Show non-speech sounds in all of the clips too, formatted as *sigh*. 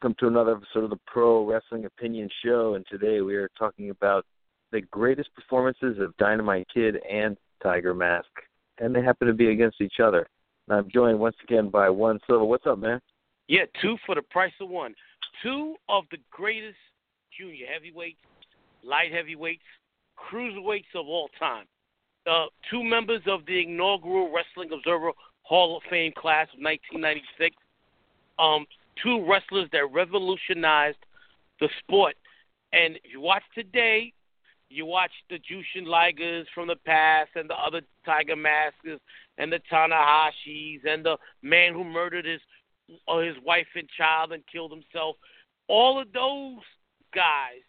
welcome to another episode of the Pro Wrestling Opinion Show. And today we are talking about the greatest performances of Dynamite Kid and Tiger Mask. And they happen to be against each other. And I'm joined once again by One Silva. What's up, man? Yeah, two for the price of one. Two of the greatest junior heavyweights, light heavyweights, cruiserweights of all time. Uh, two members of the inaugural Wrestling Observer Hall of Fame class of 1996. Um, two wrestlers that revolutionized the sport. And you watch today, you watch the Jushin Ligers from the past and the other Tiger Masks and the Tanahashis and the man who murdered his uh, his wife and child and killed himself. All of those guys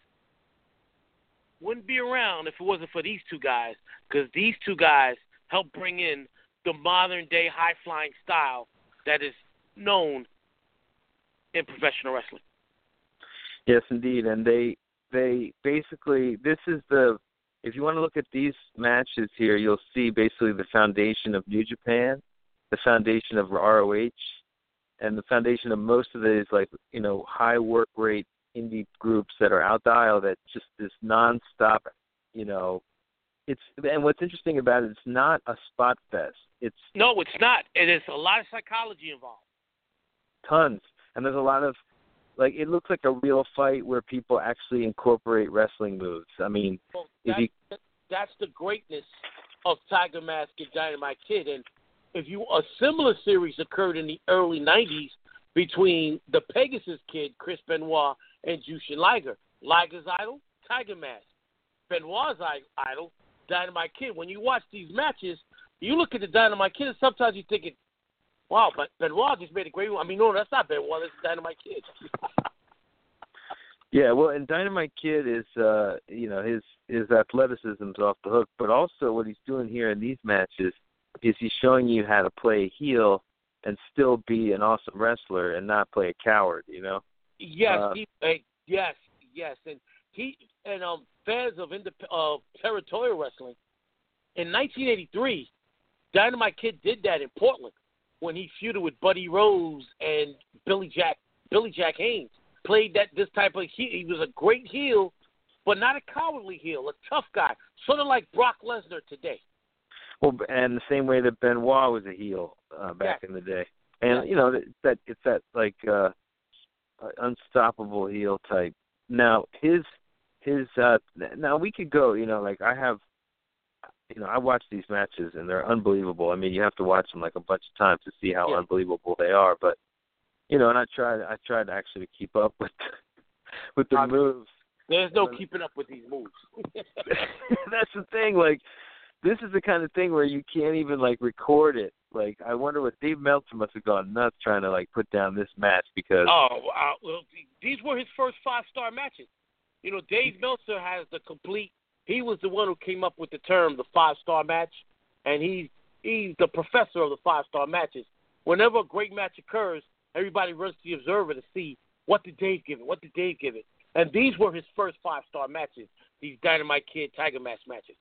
wouldn't be around if it wasn't for these two guys because these two guys helped bring in the modern day high flying style that is known in professional wrestling. Yes, indeed, and they they basically this is the if you want to look at these matches here, you'll see basically the foundation of New Japan, the foundation of ROH, and the foundation of most of these like you know high work rate indie groups that are out dial that just this nonstop, you know, it's and what's interesting about it, it's not a spot fest. It's no, it's not. It is a lot of psychology involved. Tons, and there's a lot of like it looks like a real fight where people actually incorporate wrestling moves. I mean, well, if that's, you that's the greatness of Tiger Mask and Dynamite Kid, and if you a similar series occurred in the early '90s between the Pegasus Kid, Chris Benoit, and Jushin Liger. Liger's idol, Tiger Mask. Benoit's idol, Dynamite Kid. When you watch these matches, you look at the Dynamite Kid, and sometimes you're thinking, wow, but Benoit just made a great one. I mean, no, that's not Benoit, that's Dynamite Kid. *laughs* yeah, well, and Dynamite Kid is, uh, you know, his his athleticism's off the hook, but also what he's doing here in these matches is he's showing you how to play a heel and still be an awesome wrestler and not play a coward, you know. Yes, uh, he, uh, yes, yes, and he and um fans of indep- of territorial wrestling in 1983, Dynamite Kid did that in Portland when he feuded with Buddy Rose and Billy Jack Billy Jack Haynes. Played that this type of heel. He was a great heel, but not a cowardly heel, a tough guy, sort of like Brock Lesnar today. Well, and the same way that Benoit was a heel uh, back in the day, and you know that, that it's that like uh, unstoppable heel type. Now his his uh now we could go. You know, like I have, you know, I watch these matches and they're unbelievable. I mean, you have to watch them like a bunch of times to see how yeah. unbelievable they are. But you know, and I tried I tried to actually keep up with *laughs* with the moves. There's no *laughs* keeping up with these moves. *laughs* That's the thing. Like this is the kind of thing where you can't even like record it. Like I wonder what Dave Meltzer must have gone nuts trying to like put down this match because oh uh, well, these were his first five star matches. You know, Dave Meltzer has the complete. He was the one who came up with the term the five star match, and he's he's the professor of the five star matches. Whenever a great match occurs, everybody runs to the Observer to see what did Dave give it, what did Dave give it, and these were his first five star matches. These Dynamite Kid Tiger Mask matches.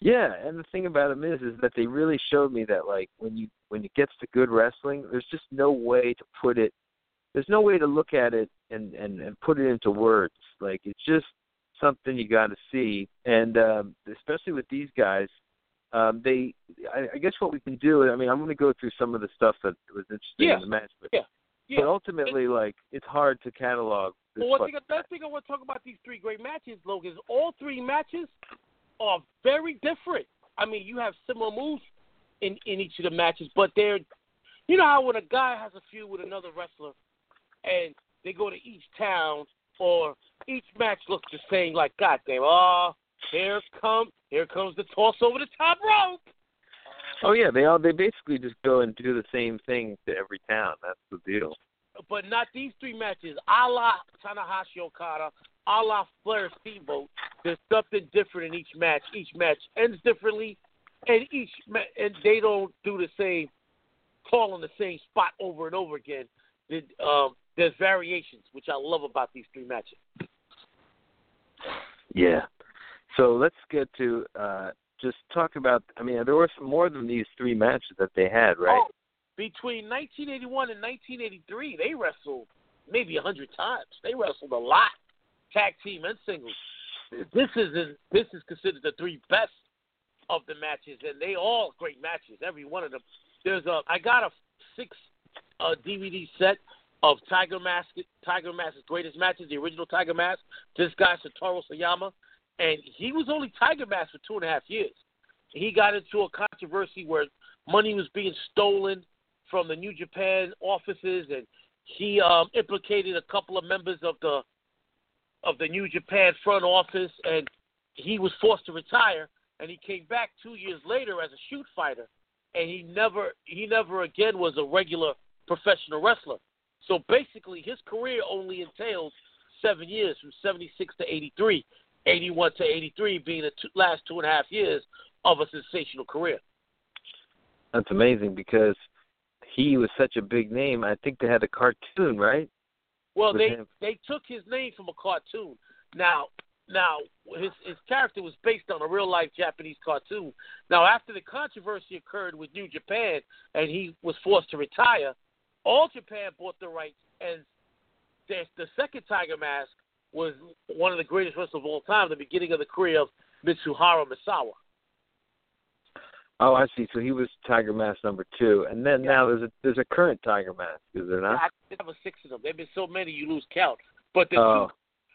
Yeah, and the thing about them is, is that they really showed me that like when you when it gets to good wrestling, there's just no way to put it. There's no way to look at it and and and put it into words. Like it's just something you got to see, and um, especially with these guys, um, they. I, I guess what we can do. I mean, I'm going to go through some of the stuff that was interesting yeah. in the match, but, yeah. Yeah. but ultimately, like it's hard to catalog. This well, one thing, thing I want to talk about these three great matches, Logan, is all three matches are very different. I mean, you have similar moves in in each of the matches, but they're, you know how when a guy has a feud with another wrestler, and they go to each town or each match looks the same. Like, goddamn, oh, here come, here comes the toss over the top rope. Oh yeah, they all they basically just go and do the same thing to every town. That's the deal. But not these three matches. A la Tanahashi Okada, a la Flair Steamboat. There's something different in each match. Each match ends differently, and each ma- and they don't do the same, call on the same spot over and over again. The, um, there's variations, which I love about these three matches. Yeah. So let's get to uh, just talk about. I mean, there were some more than these three matches that they had, right? Oh, between 1981 and 1983, they wrestled maybe a hundred times. They wrestled a lot, tag team and singles. This is this is considered the three best of the matches, and they all great matches. Every one of them. There's a I got a six uh, DVD set of Tiger Mask Tiger Mask's greatest matches, the original Tiger Mask. This guy Satoru Sayama, and he was only Tiger Mask for two and a half years. He got into a controversy where money was being stolen from the New Japan offices, and he um, implicated a couple of members of the of the New Japan front office, and he was forced to retire. And he came back two years later as a shoot fighter, and he never he never again was a regular professional wrestler. So basically, his career only entails seven years, from '76 to '83, '81 to '83 being the two, last two and a half years of a sensational career. That's amazing because he was such a big name. I think they had a cartoon, right? Well, they him. they took his name from a cartoon. Now, now his his character was based on a real life Japanese cartoon. Now, after the controversy occurred with New Japan and he was forced to retire, all Japan bought the rights, and the, the second Tiger Mask was one of the greatest wrestlers of all time. The beginning of the career of Mitsuharu Misawa. Oh, I see. So he was Tiger Mask number two, and then yeah. now there's a there's a current Tiger Mask, is there not? Yeah, I have six of them. There've been so many you lose count. But the oh.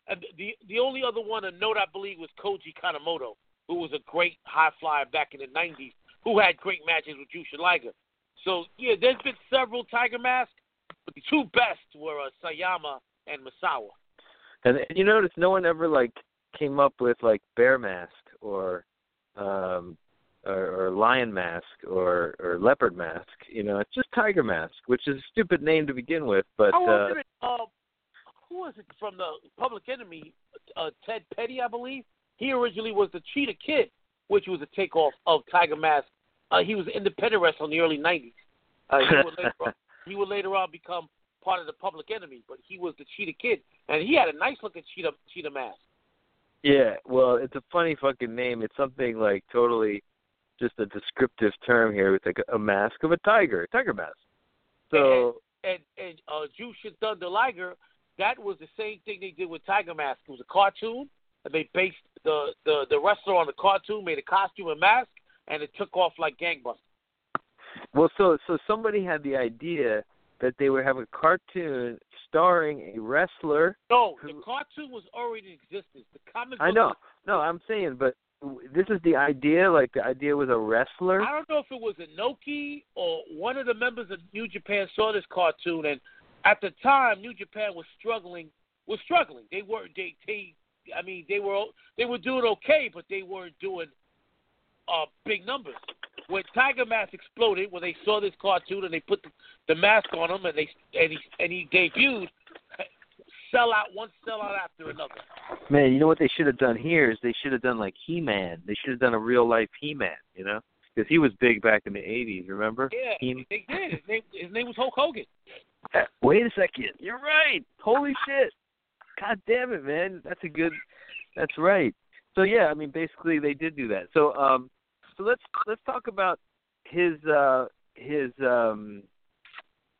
two, the the only other one to note, I believe, was Koji Kanemoto, who was a great high flyer back in the '90s, who had great matches with Jushin Liger. So yeah, there's been several Tiger Masks, but the two best were uh, Sayama and Misawa. And, and you notice no one ever like came up with like Bear Mask or um or, or lion mask or or leopard mask. You know, it's just tiger mask, which is a stupid name to begin with. But oh, uh, uh, who was it from the Public Enemy? Uh, Ted Petty, I believe. He originally was the Cheetah Kid, which was a takeoff of Tiger Mask. Uh, he was independent wrestler in the early '90s. Uh, he, would later on, *laughs* he would later on become part of the Public Enemy, but he was the Cheetah Kid, and he had a nice looking cheetah cheetah mask. Yeah, well, it's a funny fucking name. It's something like totally just a descriptive term here with like a mask of a tiger, tiger mask. So and and, and uh, Jushin Thunder Liger, that was the same thing they did with Tiger Mask. It was a cartoon, and they based the the the wrestler on the cartoon, made a costume and mask, and it took off like gangbusters. Well, so so somebody had the idea that they would have a cartoon starring a wrestler. No, who, the cartoon was already in existence. The comic. I know. No, I'm saying, but this is the idea. Like the idea was a wrestler. I don't know if it was Inoki or one of the members of New Japan saw this cartoon, and at the time, New Japan was struggling. Was struggling. They were they they. I mean, they were they were doing okay, but they weren't doing uh big numbers. When Tiger Mask exploded, when they saw this cartoon and they put the, the mask on him and they and he and he debuted, *laughs* sell out one sellout after another. Man, you know what they should have done here is they should have done like He Man. They should have done a real life He Man. You know, because he was big back in the '80s. Remember? Yeah, he... they did. His name, his name was Hulk Hogan. Uh, wait a second. You're right. Holy shit. God damn it, man. That's a good. That's right. So yeah, I mean, basically they did do that. So um, so let's let's talk about his uh his um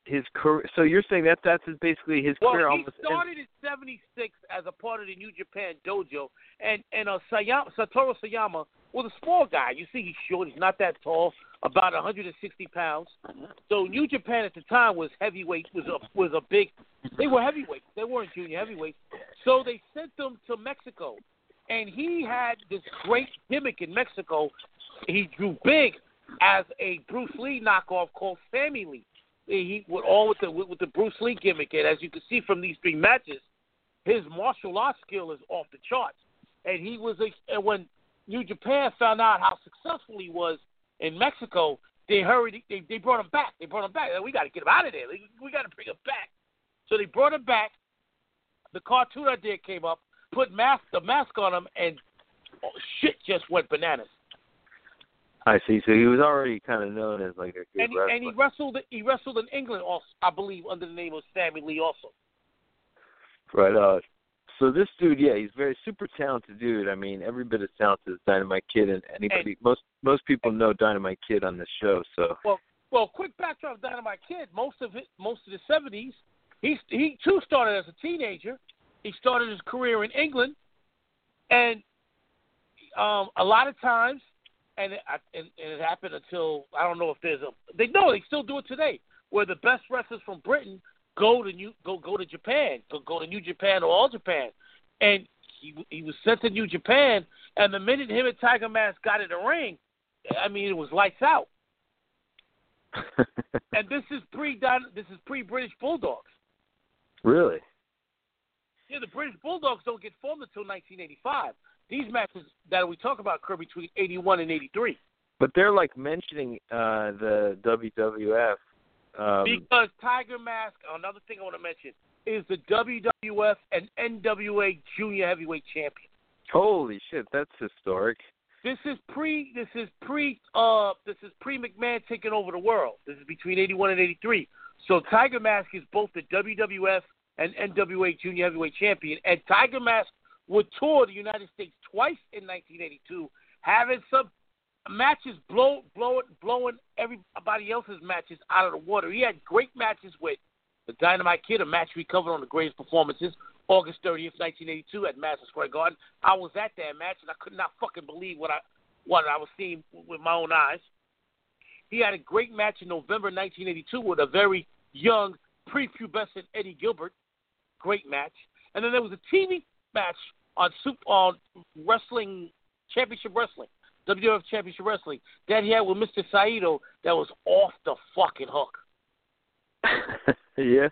his career. So you're saying that that's basically his well, career. Well, he started in '76 as a part of the New Japan Dojo, and and uh, Sayama, Satoru Sayama was a small guy. You see, he's short. He's not that tall, about 160 pounds. So New Japan at the time was heavyweight. Was a was a big. They were heavyweights. They weren't junior heavyweights. So they sent them to Mexico, and he had this great gimmick in Mexico. He drew big as a Bruce Lee knockoff called Sammy Lee he with all with the with the Bruce Lee gimmick, and as you can see from these three matches, his martial arts skill is off the charts. And he was a, and when New Japan found out how successful he was in Mexico, they hurried. They, they brought him back. They brought him back. We got to get him out of there. We got to bring him back. So they brought him back. The cartoon idea came up. Put mask the mask on him, and oh, shit just went bananas. I see. So he was already kind of known as like a good and he, wrestler. And he wrestled. He wrestled in England, also, I believe, under the name of Sammy Lee, also. Right. Uh. So this dude, yeah, he's very super talented dude. I mean, every bit as talented as Dynamite Kid, and anybody, and, most most people know Dynamite Kid on this show. So. Well, well, quick backdrop of Dynamite Kid. Most of it, most of the '70s, he he too started as a teenager. He started his career in England, and um, a lot of times, and it, and, and it happened until I don't know if there's a they know they still do it today, where the best wrestlers from Britain go to New go go to Japan, go go to New Japan or All Japan, and he he was sent to New Japan, and the minute him and Tiger Mask got in the ring, I mean it was lights out. *laughs* and this is pre done this is pre British Bulldogs. Really? Yeah, the British Bulldogs don't get formed until 1985. These matches that we talk about occur between 81 and 83. But they're like mentioning uh the WWF um, because Tiger Mask. Another thing I want to mention is the WWF and NWA Junior Heavyweight Champion. Holy shit, that's historic. This is pre. This is pre. Uh, this is pre McMahon taking over the world. This is between '81 and '83. So Tiger Mask is both the WWF and NWA Junior Heavyweight Champion, and Tiger Mask would tour the United States twice in 1982, having some matches blow, blow, blowing everybody else's matches out of the water. He had great matches with the Dynamite Kid, a match we covered on the greatest performances. August 30th, 1982, at Madison Square Garden. I was at that match, and I could not fucking believe what I what I was seeing with my own eyes. He had a great match in November 1982 with a very young, prepubescent Eddie Gilbert. Great match. And then there was a TV match on Super on Wrestling Championship Wrestling, WWF Championship Wrestling, that he had with Mr. Saito that was off the fucking hook. *laughs* yeah.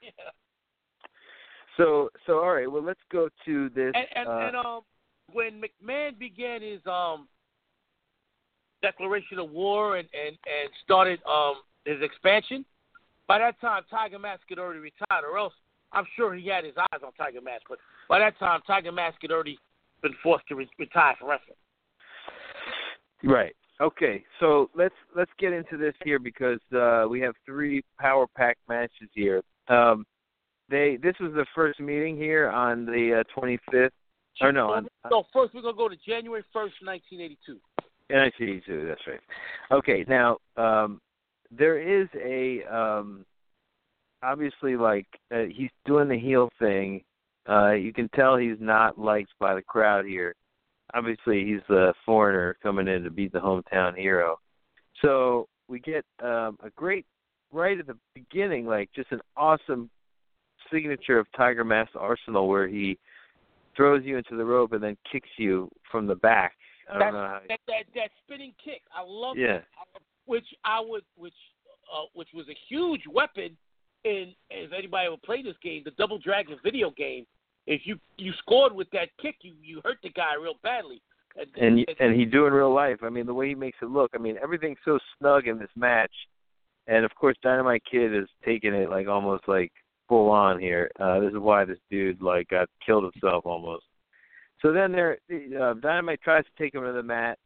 Yeah. So so all right, well let's go to this. And and, uh, and um, when McMahon began his um declaration of war and and and started um his expansion, by that time Tiger Mask had already retired, or else I'm sure he had his eyes on Tiger Mask. But by that time, Tiger Mask had already been forced to re- retire from wrestling. Right. Okay. So let's let's get into this here because uh, we have three power pack matches here. Um, they this was the first meeting here on the uh, 25th. Or no, on, no. First, we're gonna go to January 1st, 1982. 1982. That's right. Okay. Now, um, there is a um, obviously like uh, he's doing the heel thing. Uh, you can tell he's not liked by the crowd here. Obviously, he's a foreigner coming in to beat the hometown hero. So we get um, a great right at the beginning, like just an awesome signature of Tiger Mask Arsenal where he throws you into the rope and then kicks you from the back. I don't That's, know how that, that that spinning kick, I love Yeah. that. Which I would, which uh, which was a huge weapon in. If anybody ever played this game, the Double Dragon video game, if you you scored with that kick, you you hurt the guy real badly. And and and he do in real life. I mean, the way he makes it look. I mean, everything's so snug in this match, and of course, Dynamite Kid is taking it like almost like full on here. Uh, this is why this dude like got killed himself almost. So then there, uh, Dynamite tries to take him to the mat,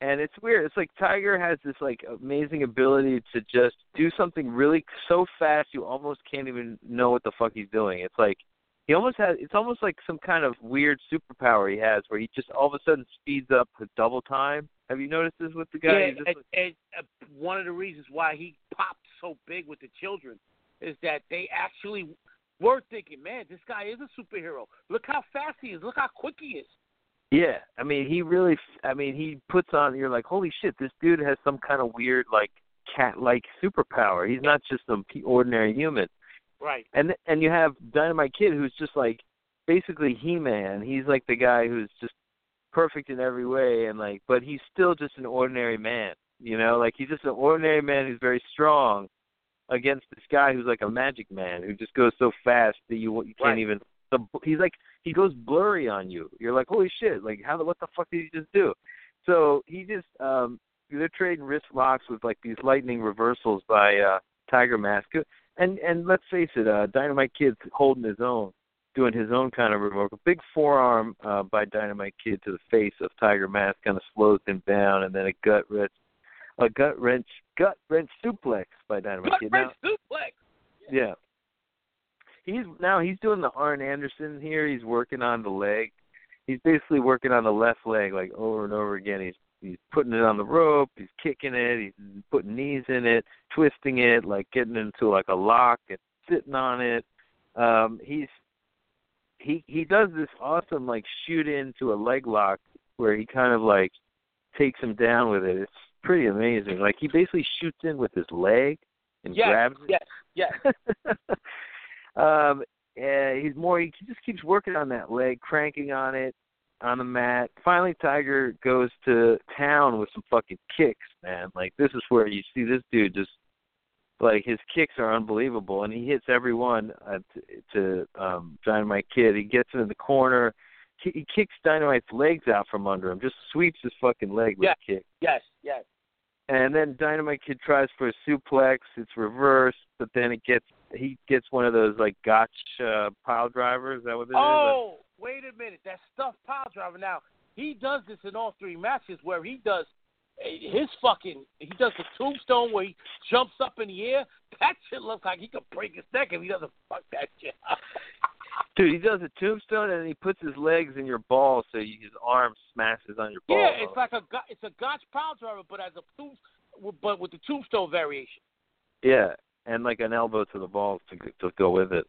and it's weird. It's like Tiger has this like amazing ability to just do something really so fast you almost can't even know what the fuck he's doing. It's like he almost has. It's almost like some kind of weird superpower he has, where he just all of a sudden speeds up to double time. Have you noticed this with the guy? yeah, and, like- and uh, one of the reasons why he popped so big with the children is that they actually were thinking, man, this guy is a superhero. Look how fast he is. Look how quick he is. Yeah, I mean, he really. I mean, he puts on. You're like, holy shit, this dude has some kind of weird, like cat-like superpower. He's not just some ordinary human. Right. And and you have Dynamite Kid, who's just like basically He-Man. He's like the guy who's just perfect in every way, and like, but he's still just an ordinary man. You know, like he's just an ordinary man who's very strong against this guy who's like a magic man who just goes so fast that you you can't Right. even. He's like he goes blurry on you. You're like, holy shit! Like, how the what the fuck did he just do? So he just um they're trading wrist locks with like these lightning reversals by uh Tiger Mask. And and let's face it, uh Dynamite Kid's holding his own, doing his own kind of remote. A big forearm uh by Dynamite Kid to the face of Tiger Mask kind of slows him down and then a gut wrench a gut wrench gut wrench suplex by Dynamite Gut Kid. wrench Now, suplex. yeah. He's now he's doing the Arn Anderson here. He's working on the leg. He's basically working on the left leg like over and over again. He's he's putting it on the rope, he's kicking it, he's putting knees in it, twisting it, like getting into like a lock and sitting on it. Um, he's he he does this awesome like shoot into a leg lock where he kind of like takes him down with it. It's pretty amazing. Like he basically shoots in with his leg and yes, grabs it. Yes, yes. *laughs* um, and he's more. He just keeps working on that leg, cranking on it on the mat. Finally, Tiger goes to town with some fucking kicks, man. Like this is where you see this dude just like his kicks are unbelievable, and he hits every one uh, to, to um, Dynamite Kid. He gets into the corner. He, he kicks Dynamite's legs out from under him. Just sweeps his fucking leg with yes, a kick. Yes, yes. And then Dynamite Kid tries for a suplex. It's reversed, but then it gets he gets one of those like Gotch uh, pile drivers. Is that what it oh, is? wait a minute. That stuffed pile driver. Now he does this in all three matches where he does his fucking he does the tombstone where he jumps up in the air. That shit looks like he could break his neck if he doesn't fuck that shit. Dude, he does a tombstone and he puts his legs in your balls so you, his arm smashes on your balls. Yeah, it's like a it's a Gotch pile driver, but as a tomb, but with the tombstone variation. Yeah, and like an elbow to the balls to to go with it.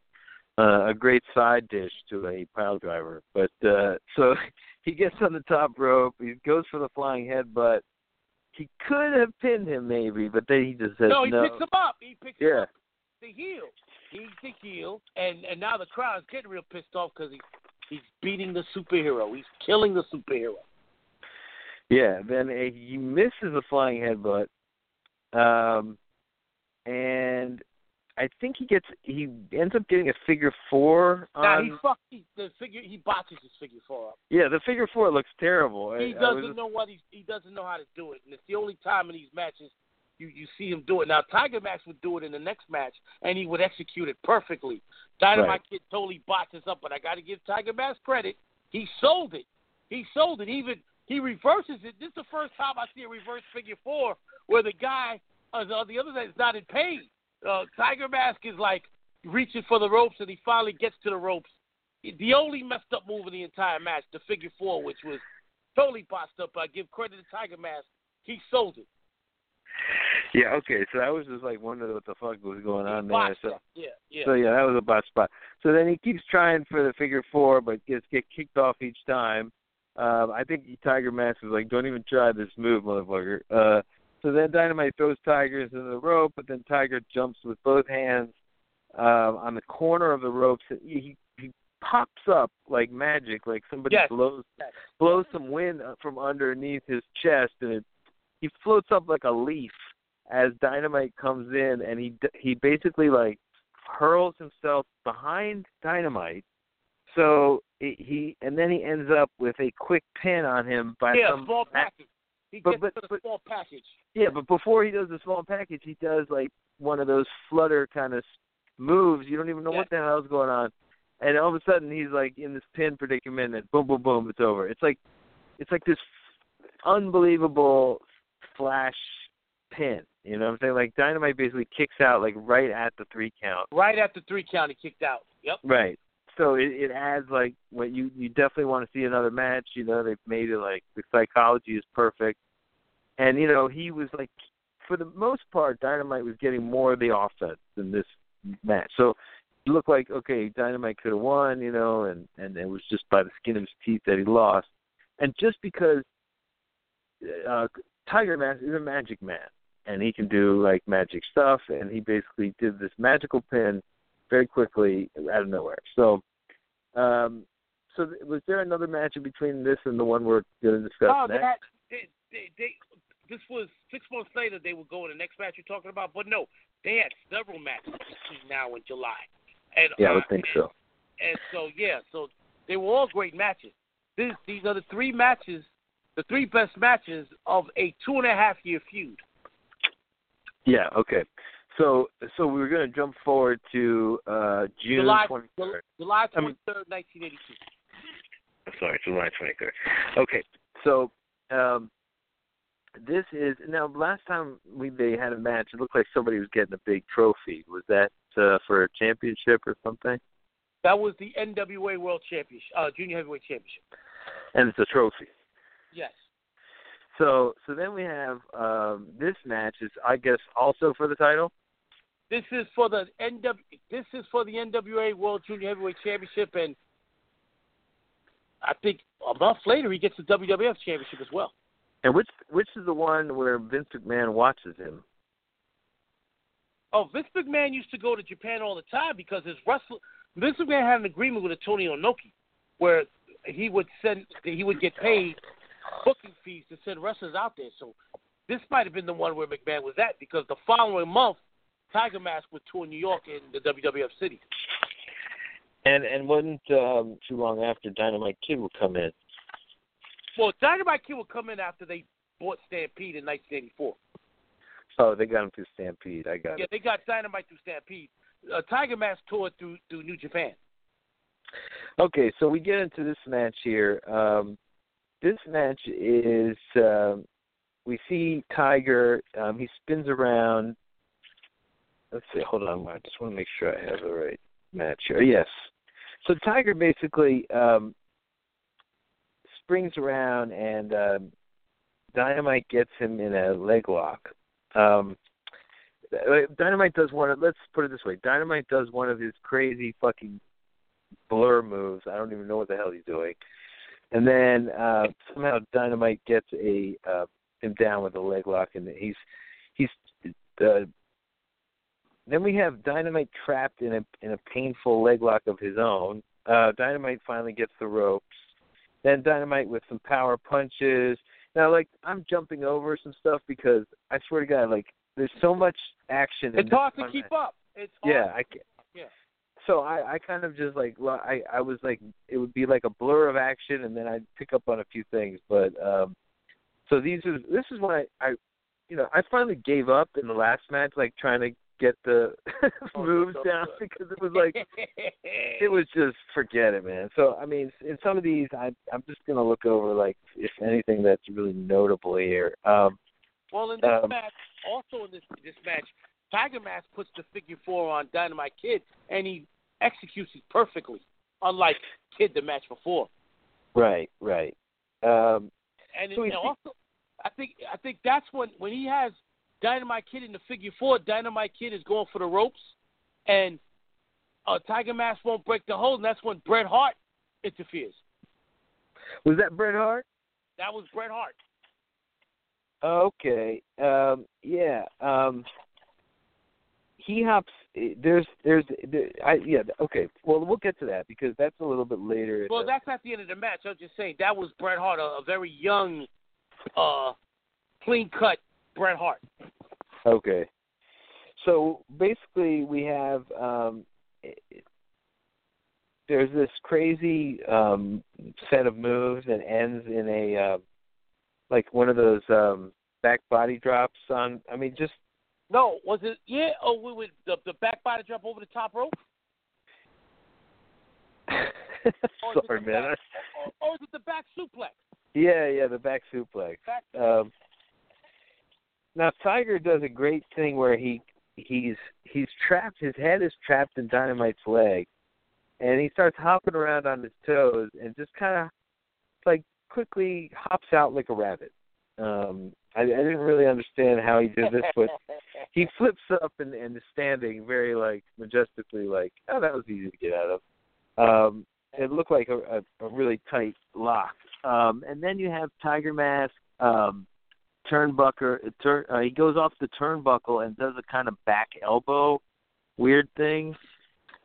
Uh, a great side dish to a pile driver. But uh *laughs* so he gets on the top rope, he goes for the flying headbutt. He could have pinned him maybe, but then he just says no. He no. picks him up. He picks yeah. him up. The heel. He's the heel, and and now the crowd's getting real pissed off because he he's beating the superhero. He's killing the superhero. Yeah. Then uh, he misses a flying headbutt. Um, and I think he gets he ends up getting a figure four. On, nah, he fuck he, the figure he botches his figure four up. Yeah, the figure four looks terrible. He I, doesn't I just, know what he's he doesn't know how to do it, and it's the only time in these matches you you see him do it. Now Tiger Mask would do it in the next match, and he would execute it perfectly. Dynamite right. Kid totally botches up, but I got to give Tiger Mask credit. He sold it. He sold it. Even he reverses it. This is the first time I see a reverse figure four where the guy on the other side is not in pain uh, Tiger Mask is like reaching for the ropes, and he finally gets to the ropes. The only messed up move in the entire match, the figure four, which was totally botched up. I give credit to Tiger Mask. He sold it. Yeah, okay. So I was just like wondering what the fuck was going on there. So yeah, yeah. So yeah, that was a bot spot. So then he keeps trying for the figure four, but gets get kicked off each time. Um, I think Tiger Mask was like, "Don't even try this move, motherfucker." Uh, so then Dynamite throws Tigers into the rope, but then Tiger jumps with both hands um, on the corner of the ropes. He he pops up like magic, like somebody yes. blows blows some wind from underneath his chest, and it, he floats up like a leaf as Dynamite comes in, and he he basically like hurls himself behind Dynamite. So it, he and then he ends up with a quick pin on him by yeah, some small package. He but, gets but, but, small package. Yeah, but before he does the small package, he does like one of those flutter kind of moves. You don't even know yeah. what the hell is going on, and all of a sudden he's like in this pin predicament, and boom, boom, boom, it's over. It's like, it's like this unbelievable flash pin. You know what I'm saying? Like Dynamite basically kicks out like right at the three count. Right at the three count, he kicked out. Yep. Right. So it, it adds like what you you definitely want to see another match. You know they've made it like the psychology is perfect, and you know he was like for the most part Dynamite was getting more of the offense than this match. So it looked like okay Dynamite could have won, you know, and and it was just by the skin of his teeth that he lost, and just because uh Tiger Mask is a magic man and he can do like magic stuff, and he basically did this magical pin very quickly out of nowhere. So, um, so th- was there another match in between this and the one we're going to discuss oh, next? That, they, they, this was six months later. They would go in the next match you're talking about, but no, they had several matches between now and July. And, yeah, I uh, would think so. And so yeah, so they were all great matches. This, these are the three matches, the three best matches of a two and a half year feud. Yeah. Okay. So so we were going to jump forward to uh, June July twenty third. July I mean- twenty third, nineteen eighty two. Sorry, July twenty third. Okay. So um, this is now. Last time we they had a match, it looked like somebody was getting a big trophy. Was that uh, for a championship or something? That was the NWA World Championship, uh, Junior Heavyweight Championship. And it's a trophy. Yes. So so then we have um, this match is I guess also for the title. This is for the NW. This is for the NWA World Junior Heavyweight Championship, and I think a month later he gets the WWF Championship as well. And which which is the one where Vince McMahon watches him? Oh, Vince McMahon used to go to Japan all the time because his wrestler Vince McMahon had an agreement with Tony Inoki where he would send he would get paid booking fees to send wrestlers out there. So this might have been the one where McMahon was at because the following month Tiger Mask would tour New York in the WWF city. And and wasn't um, too long after Dynamite Kid would come in. Well, Dynamite Kid would come in after they bought Stampede in 1984. Oh, they got him through Stampede. I got yeah, it. they got Dynamite through Stampede. Uh, Tiger Mask toured through through New Japan. Okay, so we get into this match here. Um, this match is um, we see Tiger. Um, he spins around. Let's see. Hold on. I just want to make sure I have the right match here. Yes. So Tiger basically um, springs around and uh, Dynamite gets him in a leg lock. Um, Dynamite does one of let's put it this way. Dynamite does one of his crazy fucking blur moves. I don't even know what the hell he's doing. And then uh somehow Dynamite gets a uh him down with a leg lock and he's he's uh then we have Dynamite trapped in a in a painful leg lock of his own. Uh Dynamite finally gets the ropes. Then Dynamite with some power punches. Now like I'm jumping over some stuff because I swear to God, like there's so much action. It's in hard to keep up. It's hard. Yeah, I can Yeah. so I I kind of just like well, I I was like it would be like a blur of action and then I'd pick up on a few things but um so these are this is when I I you know I finally gave up in the last match like trying to get the *laughs* Oh, moves down because it was like it was just forget it man. So I mean in some of these I I'm just gonna look over like if anything that's really notable here. Um well, in this um, match, also in this this match, Tiger Mask puts the figure four on Dynamite Kid, and he executes it perfectly, unlike Kid the match before. right right. Um And, So and also, I think I think that's when when he has Dynamite Kid in the figure four. Dynamite Kid is going for the ropes, and uh, Tiger Mask won't break the hold, and that's when Bret Hart interferes. was that Bret Hart That was Bret Hart. Okay. Um yeah. Um he hops there's there's there, I yeah, okay. Well, we'll get to that because that's a little bit later. Well, that's not the end of the match. I was just saying that was Bret Hart, a, a very young, uh, clean cut Bret Hart. Okay. So basically we have um there's this crazy um set of moves and ends in a uh, like one of those um back body drops on I mean just No, was it? Yeah. Oh, we would the the back body drop over the top rope. *laughs* Or is it sorry man. back- Or, or is it the back suplex? Yeah, yeah, the back suplex. Back. Um, now Tiger does a great thing where he he's he's trapped. His head is trapped in Dynamite's leg, and he starts hopping around on his toes and just kind of like quickly hops out like a rabbit. Um, I, I didn't really understand how he did this, but *laughs* he flips up and, and is standing very like majestically, like oh that was easy to get out of. Um, it looked like a, a, a really tight lock. Um, and then you have Tiger Mask, um, turnbuckle. Turn, uh, he goes off the turnbuckle and does a kind of back elbow, weird thing.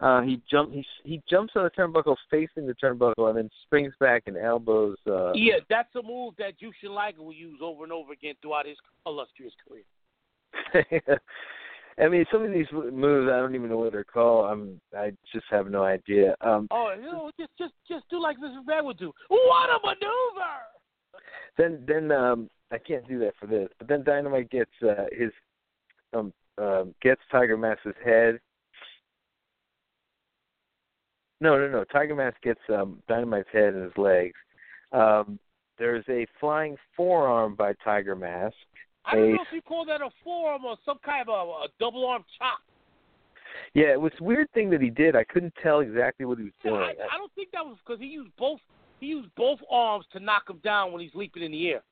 Uh, he jump he he jumps on the turnbuckle, facing the turnbuckle, and then springs back and elbows. Uh, Yeah, that's a move that Jushin Liger will use over and over again throughout his illustrious career. *laughs* I mean, some of these moves I don't even know what they're called. I'm I just have no idea. Um, Oh, you know, just just just do like Mrs. Red would do. What a maneuver! Then then um I can't do that for this. But then Dynamite gets uh his um um gets Tiger Mask's head. No, no, no. Tiger Mask gets um Dynamite's head and his legs. Um there's a flying forearm by Tiger Mask. I don't a- know if you call that a forearm or some kind of a, a double arm chop. Yeah, it was a weird thing that he did. I couldn't tell exactly what he was Yeah, doing. I, I don't think that was because he used both. He used both arms to knock him down when he's leaping in the air.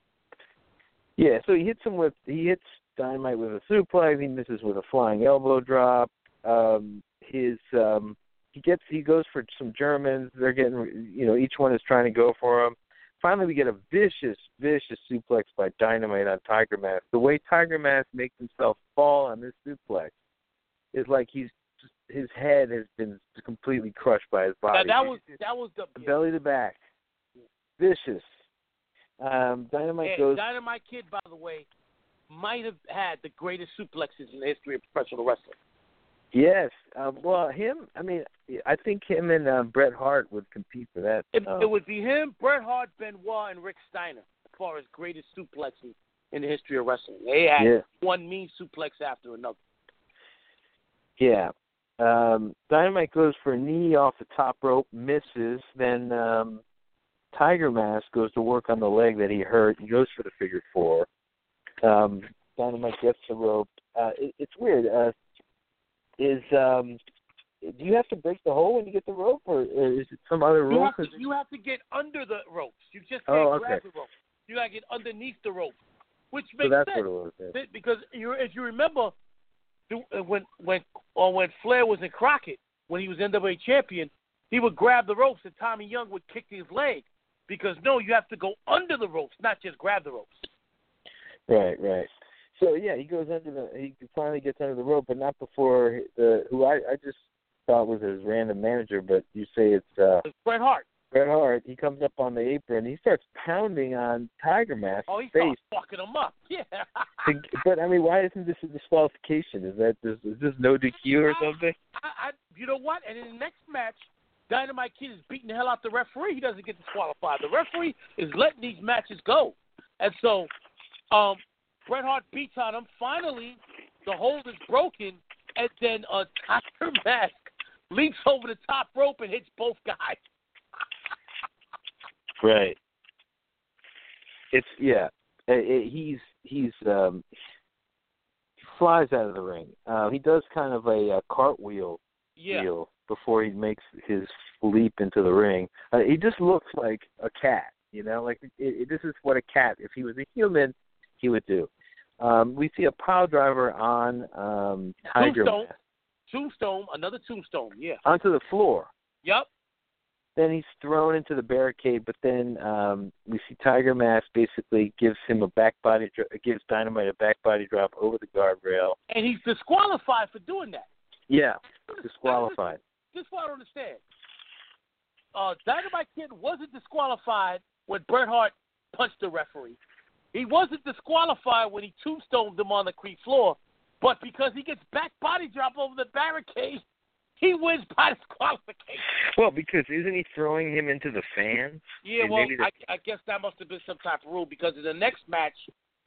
Yeah, so he hits him with he hits Dynamite with a suplex. He misses with a flying elbow drop. Um, his um, he gets he goes for some Germans. They're getting you know each one is trying to go for him. Finally, we get a vicious, vicious suplex by Dynamite on Tiger Mask. The way Tiger Mask makes himself fall on this suplex is like he's his head has been completely crushed by his body. Now, that was that was the belly to back, vicious. Um, Dynamite yeah, goes. Dynamite Kid, by the way, might have had the greatest suplexes in the history of professional wrestling. Yes. Um, well, him. I mean, I think him and uh, Bret Hart would compete for that. It, um, it would be him, Bret Hart, Benoit, and Rick Steiner as far as greatest suplexes in the history of wrestling. They had yeah. one mean suplex after another. Yeah. Um, Dynamite goes for a knee off the top rope, misses. Then um, Tiger Mask goes to work on the leg that he hurt. He goes for the figure four. Um, Dynamite gets the rope. Uh, it, it's weird. Uh, is um, do you have to break the hole when you get the rope, or, is it some other You have, to, you have to get under the ropes. You just can't Oh, grab okay. the rope. You got to get underneath the rope, which so makes that's sense. was. yeah. Because you, if you remember, uh, when when or when Flair was in Crockett, when he was NWA champion, he would grab the ropes and Tommy Young would kick his leg. Because no, you have to go under the ropes, not just grab the ropes. Right, right. So yeah, he goes under the. He finally gets under the rope, but not before the who I I just thought was his random manager, but you say it's uh It's Bret Hart. Bret Hart. He comes up on the apron. He starts pounding on Tiger Mask's Oh, he face. fucking him up. Yeah. *laughs* To, but I mean, why isn't this a disqualification? Is that is, is this no DQ or something? I, I, you know what? And in the next match, Dynamite Kid is beating the hell out the referee. He doesn't get disqualified. The referee is letting these matches go, and so um, Bret Hart beats on him. Finally, the hold is broken, and then uh, Tiger *laughs* Mask leaps over the top rope and hits both guys. *laughs* Right. It's yeah. Uh, it, he's he's um he flies out of the ring. Uh, he does kind of a, uh cartwheel Yeah. deal before he makes his leap into the ring. Uh, he just looks like a cat, you know, like it, it, this is what a cat, if he was a human, he would do. Um, we see a pile driver on um, Tiger Tombstone. Mask Tombstone, another tombstone. Yeah. onto the floor. Yep. Then he's thrown into the barricade, but then um, we see Tiger Mask basically gives him a back body, gives Dynamite a back body drop over the guardrail. And he's disqualified for doing that. Yeah, disqualified. This is what I don't understand. Uh, Dynamite Kid wasn't disqualified when Bret Hart punched the referee. He wasn't disqualified when he tombstoned him on the creek floor. But because he gets back body drop over the barricade, he wins by disqualification. Well, because isn't he throwing him into the fans? Yeah, And well, I, I guess that must have been some type of rule because in the next match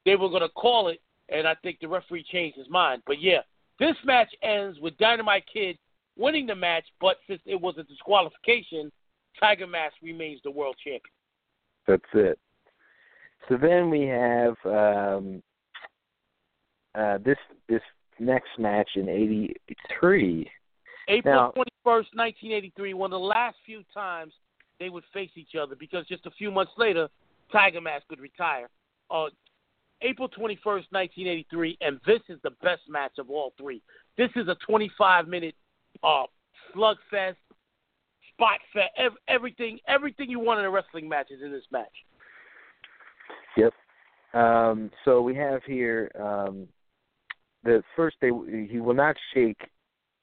they were going to call it, and I think the referee changed his mind. But yeah, this match ends with Dynamite Kid winning the match, but since it was a disqualification, Tiger Mask remains the world champion. That's it. So then we have um, uh, this this next match in '83. April twenty first, nineteen eighty three, one of the last few times they would face each other because just a few months later, Tiger Mask would retire. Uh, April twenty first, nineteen eighty three, and this is the best match of all three. This is a twenty five minute uh, slugfest, spot fest, ev- everything, everything you want in a wrestling match is in this match. Yep. Um, so we have here um, the first they he will not shake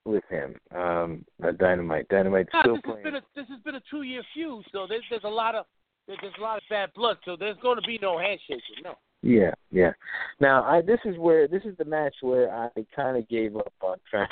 with him. Um, Dynamite. Dynamite Nah, still this has been a this has been a two year feud, so there's there's a lot of there's, there's a lot of bad blood, so there's going to be no handshaking. No. Yeah, yeah. Now I this is where this is the match where I kind of gave up on trying.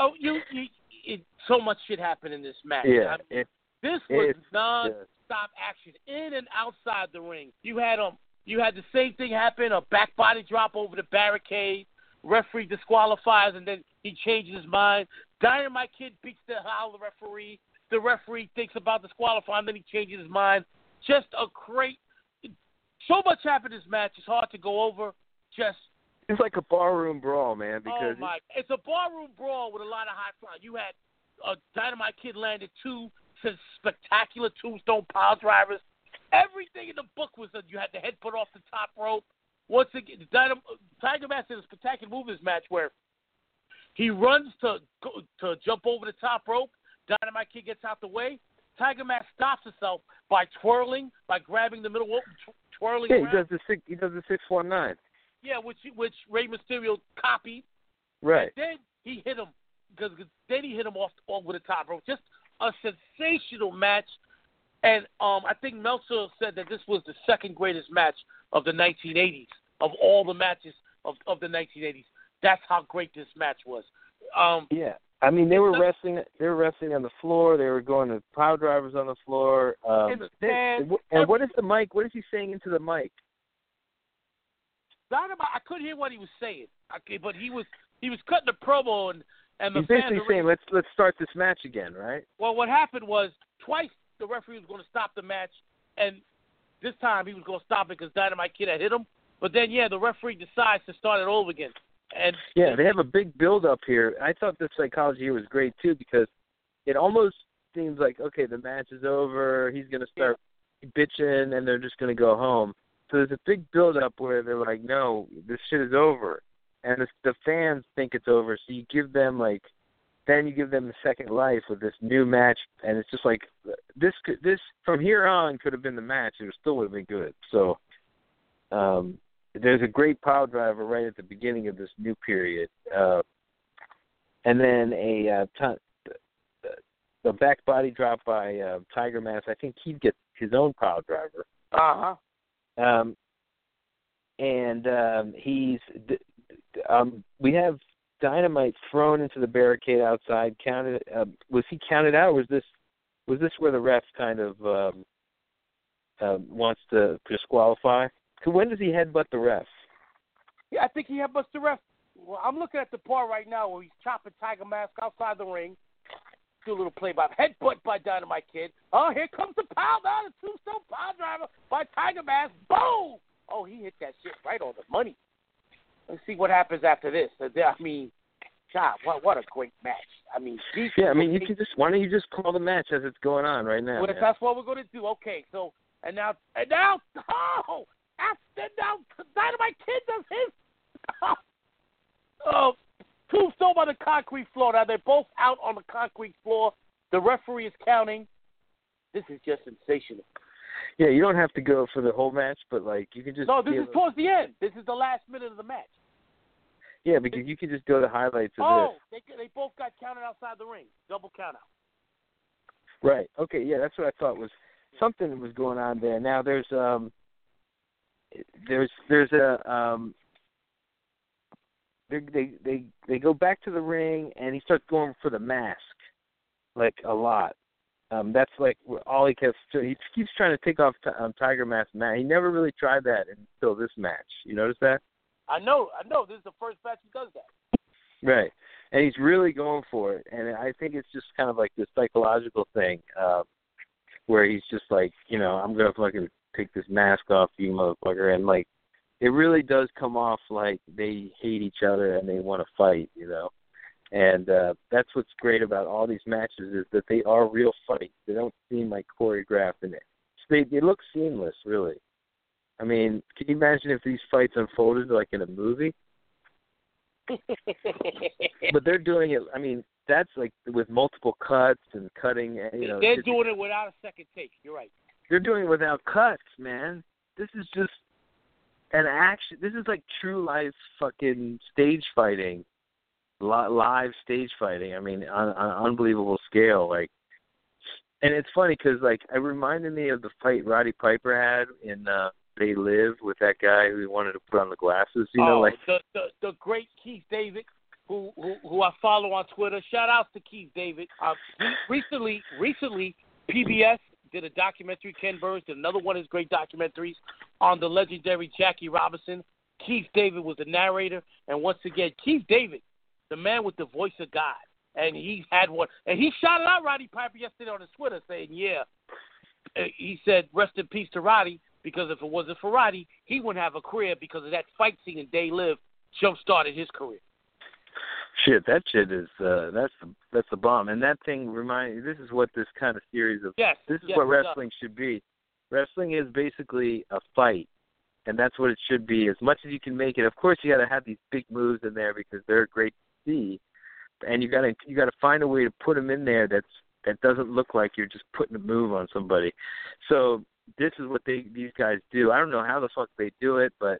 Oh, you, you it, so much shit happened in this match. yeah, I mean, it, this was non-stop action in and outside the ring. You had um, you had the same thing happen: a back body drop over the barricade. Referee disqualifies, and then he changes his mind. Dynamite Kid beats the hell out of the referee. The referee thinks about disqualifying, then he changes his mind. Just a great. So much happened in this match. It's hard to go over. Just it's like a barroom brawl, man. Oh, because oh my! It's a barroom brawl with a lot of high flying. You had a Dynamite Kid landed two spectacular tombstone pile drivers. Everything in the book was that you had the head put off the top rope. once again, Dynam- Tiger Mask did a spectacular move in this match where he runs to go, to jump over the top rope. Dynamite Kid gets out the way. Tiger Mask stops himself by twirling, by grabbing the middle rope, tw- twirling. Yeah, he does the six. He does the six one nine. Yeah, which which Rey Mysterio copied. Right. Then he hit him because then he hit him off over the top rope. Just a sensational match. And um, I think Meltzer said that this was the second greatest match of the 1980s of all the matches of of the 1980s. That's how great this match was. Um, Yeah. I mean, they were wrestling. They were wrestling on the floor. They were going to pile drivers on the floor. Um, the they- stands, and what is the mic? What is he saying into the mic? I couldn't hear what he was saying, okay, but he was he was cutting the promo and and the He's basically saying, "Let's let's start this match again," right? Well, what happened was twice the referee was going to stop the match, and this time he was going to stop it because Dynamite Kid had hit him. But then, yeah, the referee decides to start it over again. And Yeah, they have a big build up here. I thought the psychology here was great too because it almost seems like okay, the match is over. He's going to start bitching, and they're just going to go home. So there's a big build up where they're like, "No, this shit is over," and the, the fans think it's over. So you give them like, then you give them the second life with this new match, and it's just like this. Could, this from here on could have been the match. It still would have been good. So. Um, there's a great pile driver right at the beginning of this new period, uh, and then a uh, t- the back body drop by uh, Tiger Mask. I think he'd get his own pile driver. uh huh. Um, and um, he's um, we have dynamite thrown into the barricade outside. Counted. Uh, was he counted out? Or was this was this where the ref kind of um, uh, wants to disqualify? When does he headbutt the ref? Yeah, I think he had Buster Ref. Well, I'm looking at the part right now where he's chopping Tiger Mask outside the ring. Do a little play by headbutt by Dynamite Kid. Oh, here comes the power down, the tombstone power driver by Tiger Mask. Boom! Oh, he hit that shit right on the money. Let's see what happens after this. Uh, I mean, God, what what a great match. I mean, these Yeah, I mean, you can just why don't you just call the match as it's going on right now? Well, man? that's what we're going to do. Okay, so and now and now oh after now Dynamite Kid does his *laughs* oh tombstone on the concrete floor. Now they're both out on the concrete floor. The referee is counting. This is just sensational. Yeah, you don't have to go for the whole match, but like you can just No, this is towards the end. This is the last minute of the match. yeah, because you can just go to highlights of Oh, this. they they both got counted outside the ring. Double count out. Right. Okay. Yeah, that's what I thought was something was going on there. Now there's um there's there's a um they they they they go back to the ring and he starts going for the mask like a lot. Um that's like all he keeps he keeps trying to take off t- um, Tiger Mask mask. He never really tried that until this match. You notice that? I know, I know. This is the first match he does that. Right. And he's really going for it. And I think it's just kind of like this psychological thing, uh, where he's just like, you know, I'm gonna fucking take this mask off you motherfucker and like it really does come off like they hate each other and they want to fight, you know. And uh that's what's great about all these matches is that they are real fights. They don't seem like choreographed and it they they look seamless, really. I mean, can you imagine if these fights unfolded like in a movie? *laughs* but they're doing it. I mean, that's like with multiple cuts and cutting. You know, They're doing it without a second take. You're right. they're doing it without cuts, man. This is just an action. This is like true life fucking stage fighting, live stage fighting. I mean, on, on an unbelievable scale. Like, and it's funny because like it reminded me of the fight Roddy Piper had in uh, They Live with that guy who wanted to put on the glasses. You know, oh, like the, the the great Keith David, who who, who I follow on Twitter. Shout out to Keith David. Uh, recently, recently, PBS did a documentary. Ken Burns did another one of his great documentaries on the legendary Jackie Robinson. Keith David was the narrator, and once again, Keith David, the man with the voice of God, and he had one, and he shouted out Roddy Piper yesterday on his Twitter, saying, "Yeah." He said, "Rest in peace to Roddy." Because if it wasn't for Roddy, he wouldn't have a career because of that fight scene in They Live jump started his career. Shit, that shit is uh that's the that's the bomb. And that thing remind this is what this kind of series of Yes. this is yes, what wrestling should be. Wrestling is basically a fight and that's what it should be. As much as you can make it. Of course, you got to have these big moves in there because they're great to see, and you got to you got to find a way to put them in there that's that doesn't look like you're just putting a move on somebody. So this is what they these guys do. I don't know how the fuck they do it, but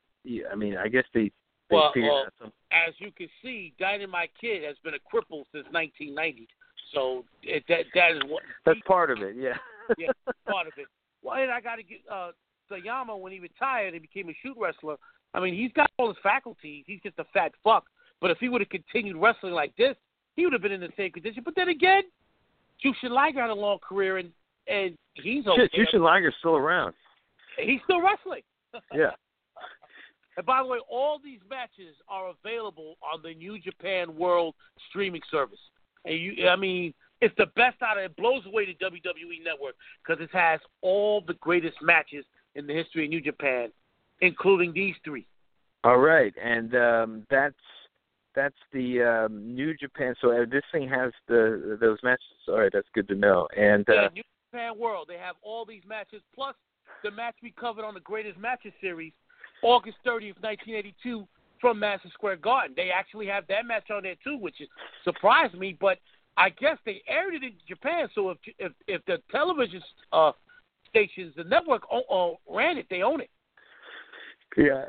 I mean, I guess they well, well. As you can see, Dynamite Kid has been a cripple since 1990. So it, that that is what That's part of it, yeah. yeah, part of it. Well, and I got to get uh, Sayama when he retired and became a shoot wrestler. I mean, he's got all his faculties. He's just a fat fuck. But if he would have continued wrestling like this, he would have been in the same condition. But then again, Jushin Liger had a long career, and and he's okay. Shit, Jushin Liger's still around. He's still wrestling. *laughs* Yeah. And by the way, all these matches are available on the New Japan World streaming service. And you, I mean, it's the best out of it. Blows away the WWE Network because it has all the greatest matches in the history of New Japan, including these three. All right, and um, that's that's the um, New Japan. So uh, this thing has the those matches. All right, that's good to know. And uh, yeah, New Japan World, they have all these matches plus the match we covered on the Greatest Matches series, August 30th, 1982, from Madison Square Garden. They actually have that match on there too, which is surprised me. But I guess they aired it in Japan, so if if, if the television uh, stations, the network uh, ran it, they own it. Yeah,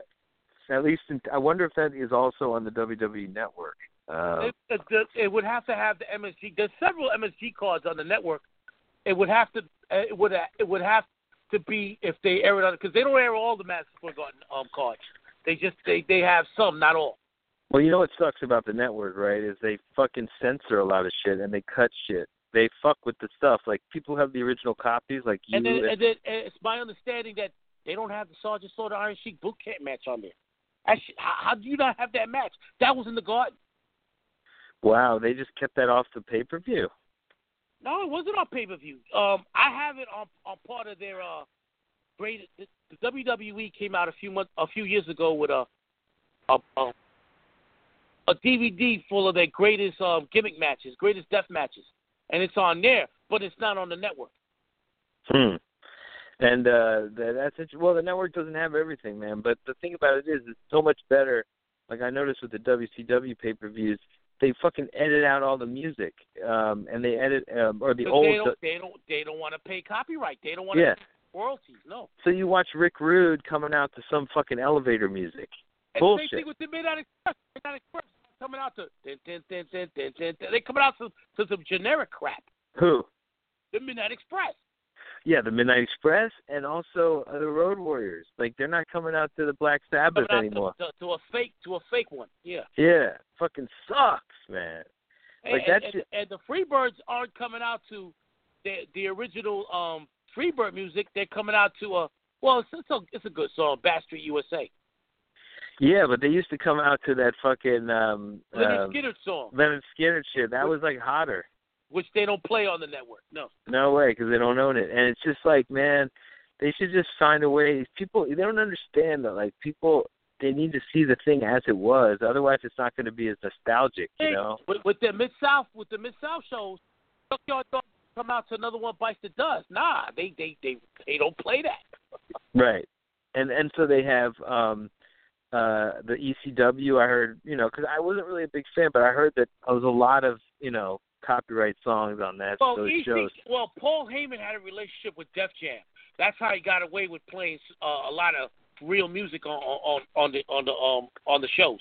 at least in, I wonder if that is also on the WWE network. Uh, it, it, it would have to have the MSG. There's several MSG cards on the network. It would have to. It would. It would have to be if they air it on because they don't air all the Madison Square Garden um, cards. They just they they have some, not all. Well, you know what sucks about the network, right? Is they fucking censor a lot of shit and they cut shit. They fuck with the stuff. Like people have the original copies, like you. And then, and then it's my understanding that they don't have the Sergeant Slaughter Iron Sheik boot camp match on there. Actually, how, how do you not have that match? That was in the garden. Wow, they just kept that off the pay per view. No, it wasn't on pay per view. Um, I have it on on part of their uh great. The, the WWE came out a few months, a few years ago with a a a, a DVD full of their greatest um, gimmick matches, greatest death matches, and it's on there, but it's not on the network. Hmm. And uh that's interesting. Well, the network doesn't have everything, man. But the thing about it is, it's so much better. Like I noticed with the WCW pay per views, they fucking edit out all the music, um, and they edit um, or the old. They don't. They don't. They don't want to pay copyright. They don't want to yeah. pay royalties. No. So you watch Rick Rude coming out to some fucking elevator music. And Bullshit. Same thing with the Midnight Express. Midnight Express coming out to dun, dun, dun, dun, dun, dun, dun. they coming out to, to some generic crap. Who? The Midnight Express. Yeah, the Midnight Express and also uh, the Road Warriors. Like they're not coming out to the Black Sabbath anymore. To, to, to a fake to a fake one. Yeah. Yeah, fucking sucks, man. Like and, that and, shit. and the Freebirds aren't coming out to the the original um Freebird music. They're coming out to a well, it's, it's a it's a good song, Street USA. Yeah, but they used to come out to that fucking um Lynyrd uh, Skynyrd song, Lynyrd Skynyrd shit. That was like hotter. Which they don't play on the network. No. No way, because they don't own it. And it's just like, man, they should just find a way. People, they don't understand that. Like people, they need to see the thing as it was. Otherwise, it's not going to be as nostalgic. You know? With, with the Mid South, with the Mid South shows, Junkyard Dog come out to another one bites the dust. Nah, they they they they don't play that. Right. And and so they have um uh the ECW. I heard, you know, because I wasn't really a big fan, but I heard that there was a lot of, you know, copyright songs on that Well, those EC, shows. well, Paul Heyman had a relationship with Def Jam. That's how he got away with playing uh, a lot of real music on on on the on the um on the shows.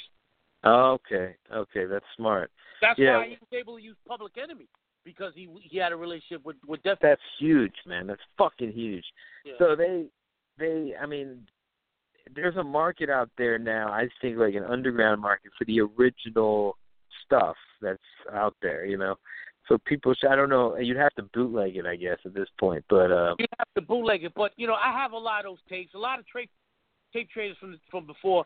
Okay, okay, that's smart. That's Yeah. why he was able to use Public Enemy because he he had a relationship with with Def. That's huge, man. That's fucking huge. Yeah. So they, they, I mean, there's a market out there now. I think like an underground market for the original stuff that's out there. You know, so people. Should, I don't know. You'd have to bootleg it, I guess, at this point. But uh, you have to bootleg it. But you know, I have a lot of those tapes. A lot of tape tape traders from from before,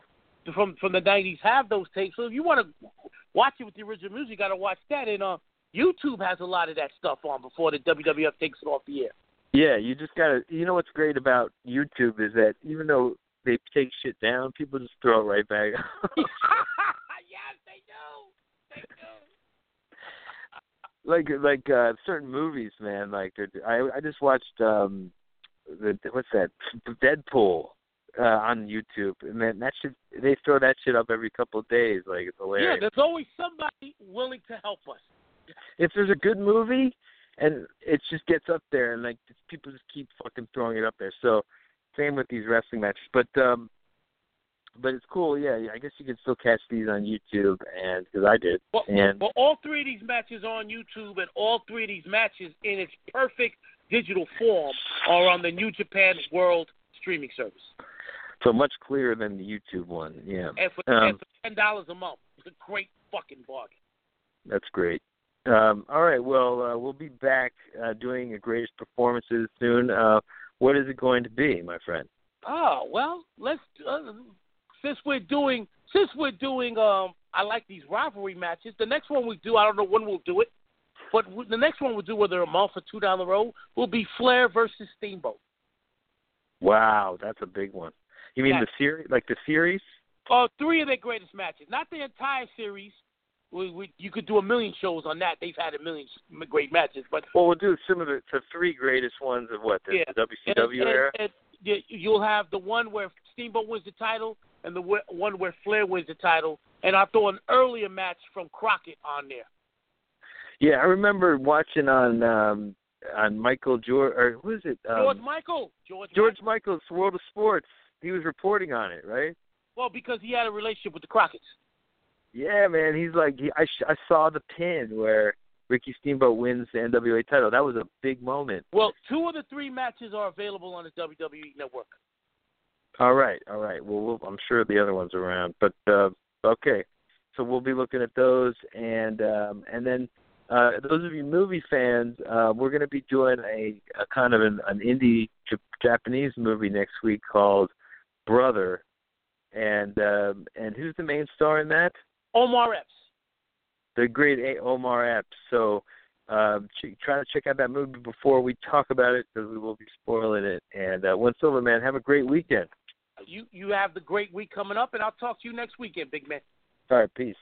from from the '90s have those tapes. So if you want to watch it with the original music, you got to watch that. And uh, YouTube has a lot of that stuff on before the WWF takes it off the air. yeah, you just gotta. You know what's great about YouTube is that even though they take shit down, people just throw it right back. *laughs* *laughs* yes, they do. They do. Like like uh certain movies, man. Like they're- I I just watched um the what's that Deadpool uh, on YouTube, and then that shit they throw that shit up every couple of days. Like it's hilarious. Yeah, there's always somebody willing to help us. If there's a good movie, and it just gets up there, and like people just keep fucking throwing it up there. So same with these wrestling matches, but um, but it's cool. Yeah, I guess you can still catch these on YouTube, and because I did. But, and but all three of these matches are on YouTube, and all three of these matches in its perfect digital form are on the New Japan World streaming service. so much clearer than the YouTube one. Yeah, And for, Um, and for ten dollars a month, it's a great fucking bargain. that's great. Um, all right, well, uh, we'll be back uh, doing the greatest performances soon. Uh, what is it going to be, my friend? Oh well, let's uh, since we're doing since we're doing um I like these rivalry matches. The next one we do, I don't know when we'll do it, but w- the next one we'll do, whether a month or two down the road, will be Flair versus Steamboat. Wow, that's a big one. You mean Yeah. the series, like the series? Uh, three of their greatest matches, not the entire series. We, we, you could do a million shows on that. They've had a million great matches, but Well, we'll do similar to three greatest ones of what the, Yeah. the WCW and, era. and, and you'll have the one where Steamboat wins the title, and the one where Flair wins the title, and I'll throw an earlier match from Crockett on there. Yeah, I remember watching on um on Michael George or who is it? Um, George Michael. George. George Michael. Michael's World of Sports. He was reporting on it, right? Well, because he had a relationship with the Crockett's. Yeah, man. He's like, he, I sh- I saw the pin where Ricky Steamboat wins the NWA title. That was a big moment. Well, two of the three matches are available on the WWE Network. All right, all right. Well, we'll I'm sure the other ones are around, but uh, okay. So we'll be looking at those, and um, and then uh, those of you movie fans, uh, we're going to be doing a, a kind of an, an indie J- Japanese movie next week called Brother, and um, and who's the main star in that? Omar Epps. The great A- Omar Epps. So um, ch- try to check out that movie before we talk about it because we will be spoiling it. And uh, one Silverman, have a great weekend. You you have the great week coming up, and I'll talk to you next weekend, big man. All right, peace.